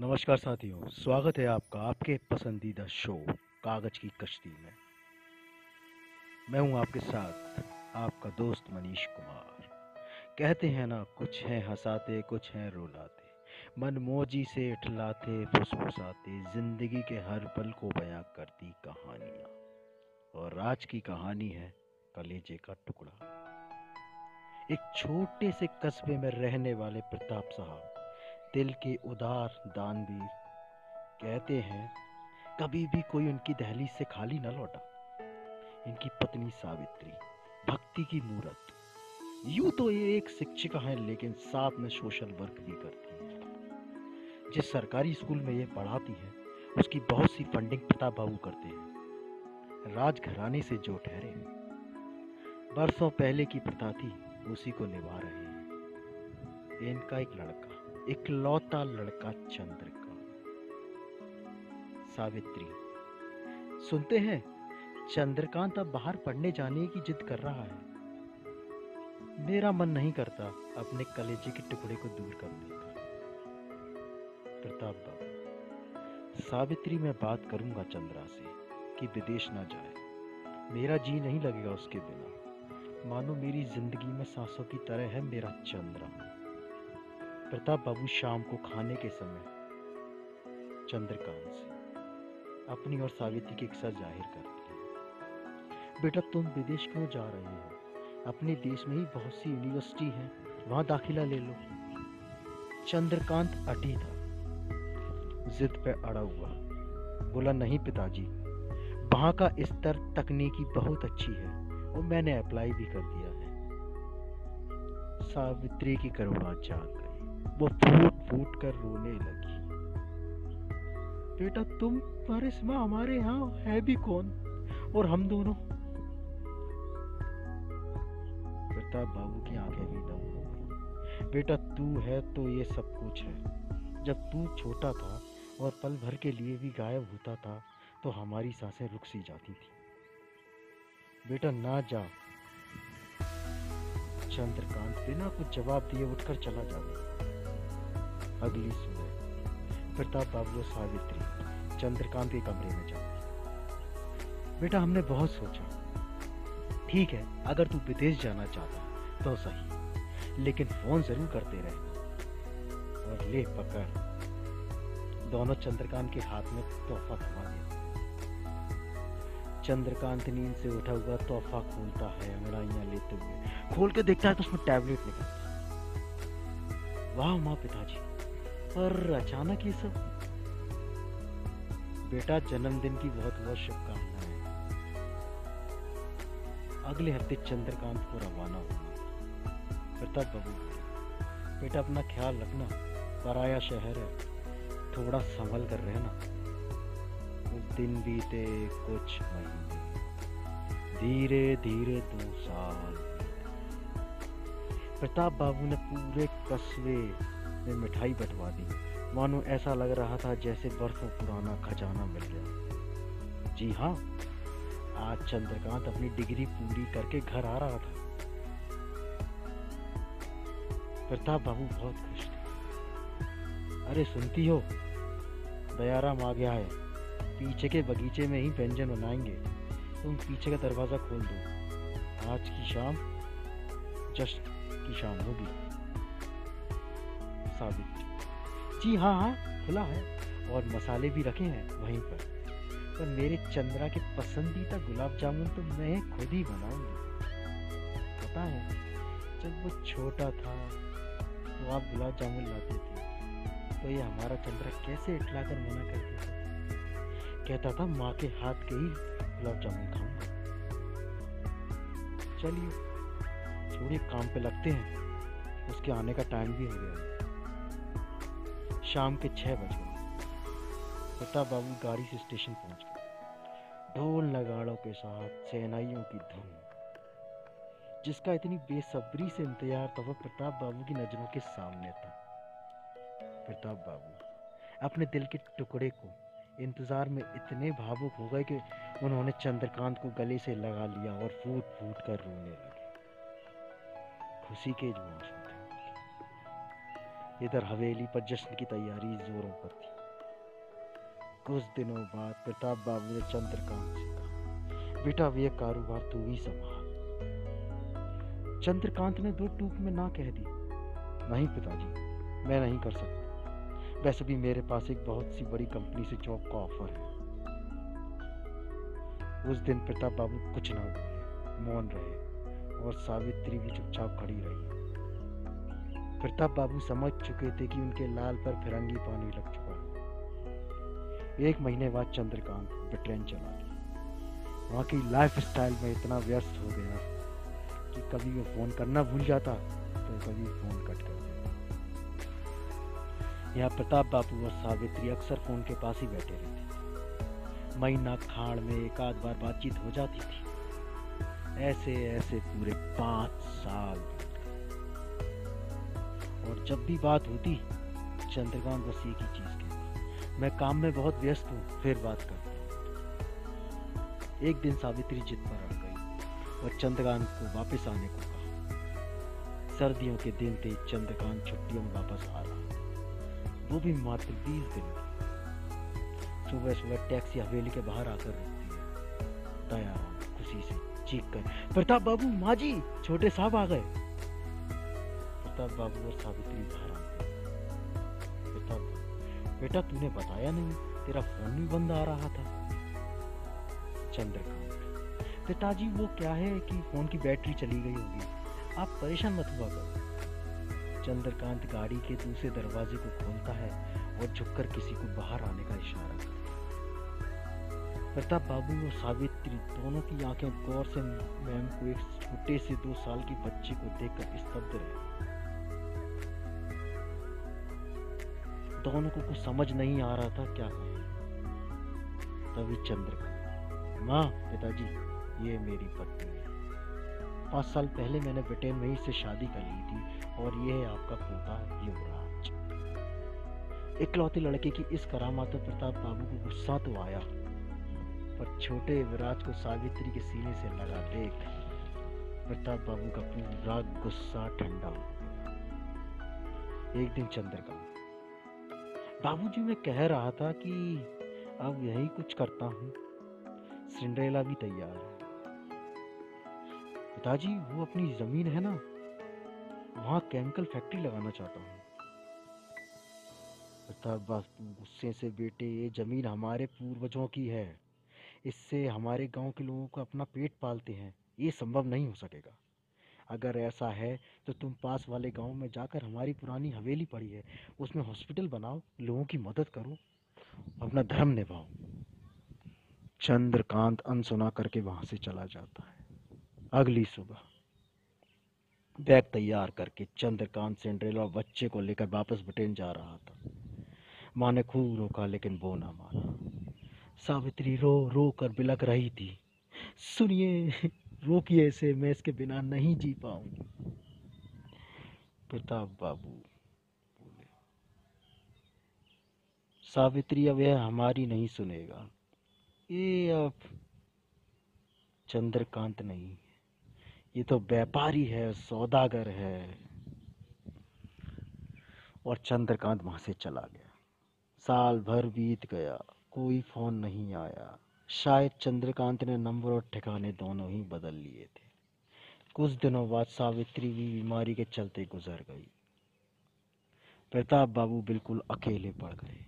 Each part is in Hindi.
नमस्कार साथियों, स्वागत है आपका आपके पसंदीदा शो, कागज़ की कश्ती में। मैं हूँ आपके साथ आपका दोस्त मनीष कुमार। कहते हैं ना, कुछ हैं हंसाते, कुछ हैं रुलाते। मनमोजी से इठलाते फुसफुसाते, ज़िंदगी के हर पल को बयां करती कहानियाँ। और आज की कहानी है कलेजे का टुकड़ा। एक छोटे से कस्बे में रहने वाले प्रताप साहब दिल के उदार दानवीर कहते हैं, कभी भी कोई उनकी दहलीज से खाली न लौटा। इनकी पत्नी सावित्री, भक्ति की मूर्त। यूँ तो ये एक शिक्षिका है, लेकिन साथ में सोशल वर्क भी करती है। जिस सरकारी स्कूल में ये पढ़ाती है, उसकी बहुत सी फंडिंग प्रताप बाबू करते हैं। राजघराने से जो ठहरे हैं। बरसों पहले की प्रथा थी, उसी को निभा रहे हैं। इनका एक लड़का। इकलौता लड़का चंद्र का सावित्री, सुनते हैं, चंद्रकांत अब बाहर पढ़ने जाने की जिद कर रहा है। मेरा मन नहीं करता अपने कलेजे के टुकड़े को दूर करने का। प्रताप बाबू, सावित्री मैं बात करूँगा चंद्रा से कि विदेश ना जाए। मेरा जी नहीं लगेगा उसके बिना। मानो मेरी ज़िंदगी में सांसों की तरह है मेरा चंद्रा। प्रताप बाबू शाम को खाने के समय चंद्रकांत से अपनी और सावित्री की इच्छा ज़ाहिर करती है। बेटा, तुम विदेश क्यों जा रहे हो? अपने देश में ही बहुत सी यूनिवर्सिटी है, वहाँ दाखिला ले लो। चंद्रकांत अटी था। जिद पे अड़ा हुआ। बोला, नहीं पिताजी, वहाँ का स्तर तकनीकी बहुत अच्छी है और मैंने अप्लाई भी कर दिया है। सावित्री की करुणा जाग वो फूट फूट कर रोने लगी। बेटा, तुम पर इसमें हमारे यहाँ है भी कौन? और हम दोनों? प्रताप बाबू की आँखें भी दम हो। गई बेटा, तू है तो ये सब कुछ है। जब तू छोटा था और पल भर के लिए भी गायब होता था तो हमारी साँसें रुक सी जाती थी। बेटा, ना जा। चंद्रकांत बिना कुछ जवाब दिए उठकर चला जाता। अगली सुबह प्रताप बाबू सावित्री चंद्रकांत के कमरे में जाती बेटा, हमने बहुत सोचा। ठीक है, अगर तू विदेश जाना चाहता तो सही। लेकिन फ़ोन ज़रूर करते रहे और ले पकड़। दोनों चंद्रकांत के हाथ में तोहफा थमा दिया। चंद्रकांत नींद से उठा हुआ तोहफा खोलता है, अंगड़ाइयाँ लेते हुए। खोल के देखता है तो उसमें टैबलेट निकलता वाह, माँ पिताजी। पर अचानक ये सब। बेटा, जन्मदिन की बहुत बहुत शुभकामनाएँ। अगले हफ़्ते चंद्रकांत को रवाना होना। प्रताप बाबू, बेटा, अपना ख्याल रखना। पराया शहर है। थोड़ा संभल कर रहना। दिन बीते कुछ महीने। धीरे धीरे दो साल प्रताप बाबू ने पूरे कस्बे में मिठाई बंटवा दी। मानो ऐसा लग रहा था जैसे बरसों पुराना खजाना मिल गया। जी हाँ आज चंद्रकांत अपनी डिग्री पूरी करके घर आ रहा था। प्रताप बाबू बहुत खुश थे। अरे सुनती हो, दयाराम आ गया है। पीछे के बगीचे में ही व्यंजन बनाएँगे। तुम पीछे का दरवाज़ा खोल दो। आज की शाम, जश्न की शाम होगी। साबित जी हाँ हाँ खुला है और मसाले भी रखे हैं वहीं पर। पर मेरे चंद्रा के पसंदीदा गुलाब जामुन तो मैं खुद ही बनाऊँगी। पता है, जब वो छोटा था तो आप गुलाब जामुन लाते थे। तो ये हमारा चंद्रा कैसे इटला कर मना कर देता कहता था, माँ के हाथ के ही गुलाब जामुन खाऊँगा। चलिए, थोड़े काम पे लगते हैं। उसके आने का टाइम भी हो गया। है शाम के छह बज गए। प्रताप बाबू गाड़ी से स्टेशन पहुँच गए। ढोल नगाड़ों के साथ सेनाइयों की धुन, जिसका इतनी बेसब्री से इंतज़ार था वह प्रताप बाबू की नज़रों के सामने था। प्रताप बाबू अपने दिल के टुकड़े को इंतज़ार में इतने भावुक हो गए कि उन्होंने चंद्रकांत को गले से लगा लिया और फूट फूट कर रोने लगे। खुशी के जो इधर हवेली पर जश्न की तैयारी जोरों पर थी। कुछ दिनों बाद प्रताप बाबू ने चंद्रकांत से कहा बेटा ये कारोबार तू ही संभाल। चंद्रकांत ने दो टूक में ना कह दी नहीं पिताजी, मैं नहीं कर सकता। वैसे भी मेरे पास एक बहुत सी बड़ी कंपनी से जॉब का ऑफ़र है। उस दिन प्रताप बाबू कुछ ना बोले, मौन रहे और सावित्री भी चुपचाप खड़ी रही। प्रताप बाबू समझ चुके थे कि उनके लाल पर फिरंगी पानी लग चुका है। एक महीने बाद चंद्रकांत ब्रिटेन चला गया। वहाँ की लाइफ स्टाइल में इतना व्यस्त हो गया कि कभी वो फ़ोन करना भूल जाता तो कभी फ़ोन कट कर देता। यहाँ प्रताप बाबू और सावित्री अक्सर फ़ोन के पास ही बैठे रहते महीना खाड़ में एक आध बार बातचीत हो जाती थी। ऐसे ऐसे पूरे पाँच साल जब भी बात होती, चंद्रकांत बस एक ही चीज़ कहती, मैं काम में बहुत व्यस्त हूँ, फिर बात करता एक दिन सावित्री जिद पर अड़ गई और चंद्रकांत को वापस आने को कहा। सर्दियों के दिन थे, चंद्रकांत छुट्टियों में वापस आ रहा वो भी मात्र बीस दिन सुबह सुबह टैक्सी हवेली के बाहर आकर रुकती है। दया खुशी से चीख कर, प्रताप बाबू, माँ जी, छोटे साहब आ गए। प्रताप बाबू और सावित्री बाहर आते प्रताप बेटा तूने बताया नहीं, तेरा फ़ोन भी बंद आ रहा था। चंद्रकांत, पिताजी, वो क्या है कि फ़ोन की बैटरी चली गई होगी? आप परेशान मत हुआ करो। चंद्रकांत गाड़ी के दूसरे दरवाजे को खोलता है और झुककर किसी को बाहर आने का इशारा करता प्रताप बाबू और सावित्री दोनों की आँखें गौर से, मैम को एक छोटे से दो साल के बच्चे को देखकर स्तब्ध रहे। दोनों को कुछ समझ नहीं आ रहा था क्या कहे तभी चंद्र माँ, पिताजी, ये मेरी पत्नी है। पाँच साल पहले मैंने ब्रिटेन में ही से शादी कर ली थी और ये है आपका पोता युवराज। इकलौते लड़के की इस करामात पर प्रताप बाबू को गुस्सा तो आया, पर छोटे विराज को सावित्री के सीने से लगा देख प्रताप बाबू का पूरा गुस्सा ठंडा एक दिन चंद्रका बाबूजी, मैं कह रहा था कि अब यही कुछ करता हूँ। सिंड्रेला भी तैयार है। पिताजी, वो अपनी ज़मीन है ना, वहाँ केमिकल फैक्ट्री लगाना चाहता हूँ। बाबू गुस्से से, बेटे, ये ज़मीन हमारे पूर्वजों की है। इससे हमारे गाँव के लोगों को अपना पेट पालते हैं। ये संभव नहीं हो सकेगा। अगर ऐसा है तो तुम पास वाले गाँव में जाकर हमारी पुरानी हवेली पड़ी है। उसमें हॉस्पिटल बनाओ, लोगों की मदद करो, अपना धर्म निभाओ। चंद्रकांत अनसुना करके वहाँ से चला जाता है। अगली सुबह। बैग तैयार करके चंद्रकांत सेंट्रेल और बच्चे को लेकर वापस ब्रिटेन जा रहा था। माँ ने खूब रोका, लेकिन वो ना माना। सावित्री रो रो कर बिलक रही थी। सुनिए रोकिए इसे, मैं इसके बिना नहीं जी पाऊँगी। प्रताप बाबू बोले, सावित्री, अब यह हमारी नहीं सुनेगा। ये अब चंद्रकांत नहीं ये तो व्यापारी है, सौदागर है। और चंद्रकांत वहाँ से चला गया। साल भर बीत गया, कोई फ़ोन नहीं आया। शायद चंद्रकांत ने नंबर और ठिकाने दोनों ही बदल लिए थे। कुछ दिनों बाद सावित्री भी बीमारी के चलते गुजर गई। प्रताप बाबू बिल्कुल अकेले पड़ गए,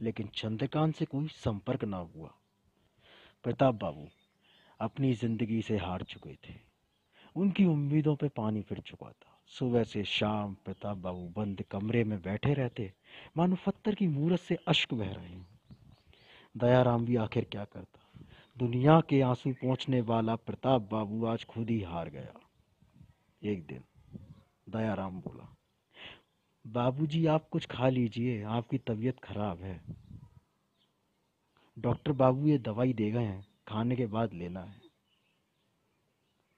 लेकिन चंद्रकांत से कोई संपर्क ना हुआ। प्रताप बाबू अपनी ज़िंदगी से हार चुके थे। उनकी उम्मीदों पे पानी फिर चुका था। सुबह से शाम प्रताप बाबू बंद कमरे में बैठे रहते, मानो पत्थर की मूरत से अश्क बह रहे हैं। दयाराम भी आखिर क्या करता? दुनिया के आँसू पहुँचने वाला प्रताप बाबू आज खुद ही हार गया। एक दिन, दयाराम बोला, बाबूजी, आप कुछ खा लीजिए, आपकी तबीयत खराब है। डॉक्टर बाबू ये दवाई दे गए हैं, खाने के बाद लेना है।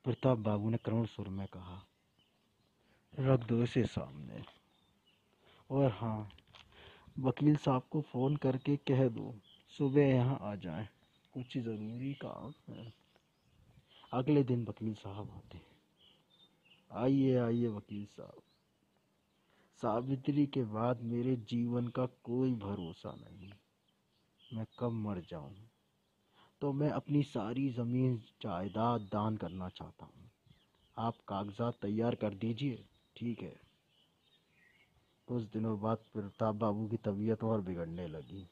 प्रताप बाबू ने करुण सुर में कहा रख दो इसे सामने। और हाँ वकील साहब को फ़ोन करके कह दो, सुबह यहाँ आ जाएँ। कुछ ज़रूरी काम है। अगले दिन वकील साहब आते हैं। आइए आइए वकील साहब। सावित्री के बाद मेरे जीवन का कोई भरोसा नहीं। मैं कब मर जाऊँ? तो मैं अपनी सारी ज़मीन जायदाद दान करना चाहता हूँ। आप कागजात तैयार कर दीजिए, ठीक है। कुछ दिनों बाद प्रताप बाबू की तबीयत और बिगड़ने लगी।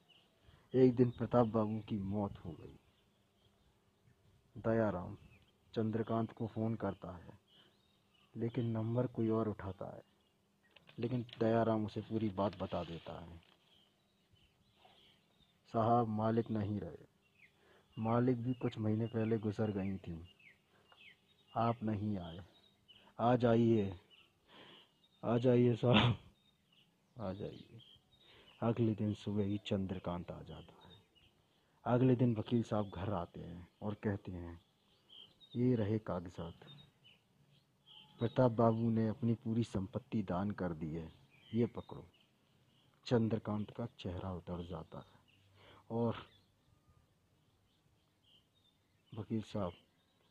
एक दिन प्रताप बाबू की मौत हो गई। दयाराम चंद्रकांत को फ़ोन करता है, लेकिन नंबर कोई और उठाता है। लेकिन दयाराम उसे पूरी बात बता देता है। साहब, मालिक नहीं रहे। मालिक भी कुछ महीने पहले गुजर गई थी। आप नहीं आए। आ जाइए। आ जाइए साहब। आ जाइए। अगले दिन सुबह ही चंद्रकांत आ जाता है। अगले दिन वकील साहब घर आते हैं और कहते हैं, ये रहे कागजात। प्रताप बाबू ने अपनी पूरी संपत्ति दान कर दी है। ये पकड़ो। चंद्रकांत का चेहरा उतर जाता है और वकील साहब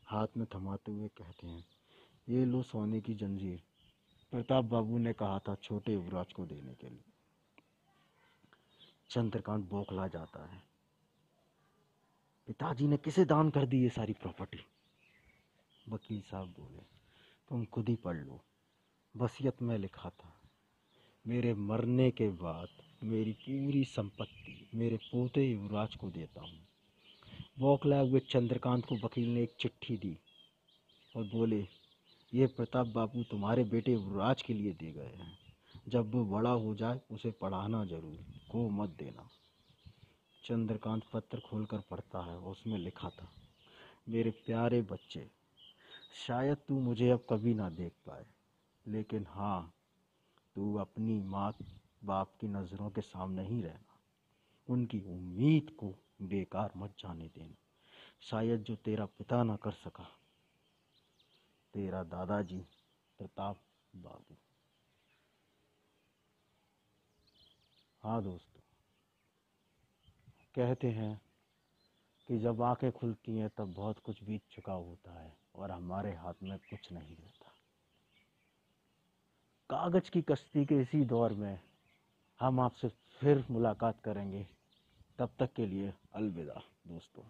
हाथ में थमाते हुए कहते हैं, ये लो सोने की जंजीर। प्रताप बाबू ने कहा था छोटे युवराज को देने के लिए। चंद्रकांत बौखला जाता है। पिताजी ने किसे दान कर दी ये सारी प्रॉपर्टी वकील साहब बोले, तुम खुद ही पढ़ लो। वसीयत में लिखा था, मेरे मरने के बाद मेरी पूरी संपत्ति मेरे पोते युवराज को देता हूँ। बौखलाए हुए चंद्रकांत को वकील ने एक चिट्ठी दी और बोले, ये प्रताप बाबू तुम्हारे बेटे युवराज के लिए दे गए हैं। जब वो बड़ा हो जाए, उसे पढ़ाना ज़रूर, को मत देना। चंद्रकांत पत्र खोलकर पढ़ता है, उसमें लिखा था, मेरे प्यारे बच्चे, शायद तू मुझे अब कभी ना देख पाए, लेकिन हाँ तू अपनी माँ बाप की नज़रों के सामने ही रहना, उनकी उम्मीद को बेकार मत जाने देना, शायद जो तेरा पिता ना कर सका, तेरा दादाजी, प्रताप बाबू। हाँ दोस्तों। कहते हैं कि जब आँखें खुलती हैं तब बहुत कुछ बीत चुका होता है और हमारे हाथ में कुछ नहीं रहता। कागज़ की कश्ती के इसी दौर में हम आपसे फिर मुलाकात करेंगे। तब तक के लिए अलविदा दोस्तों।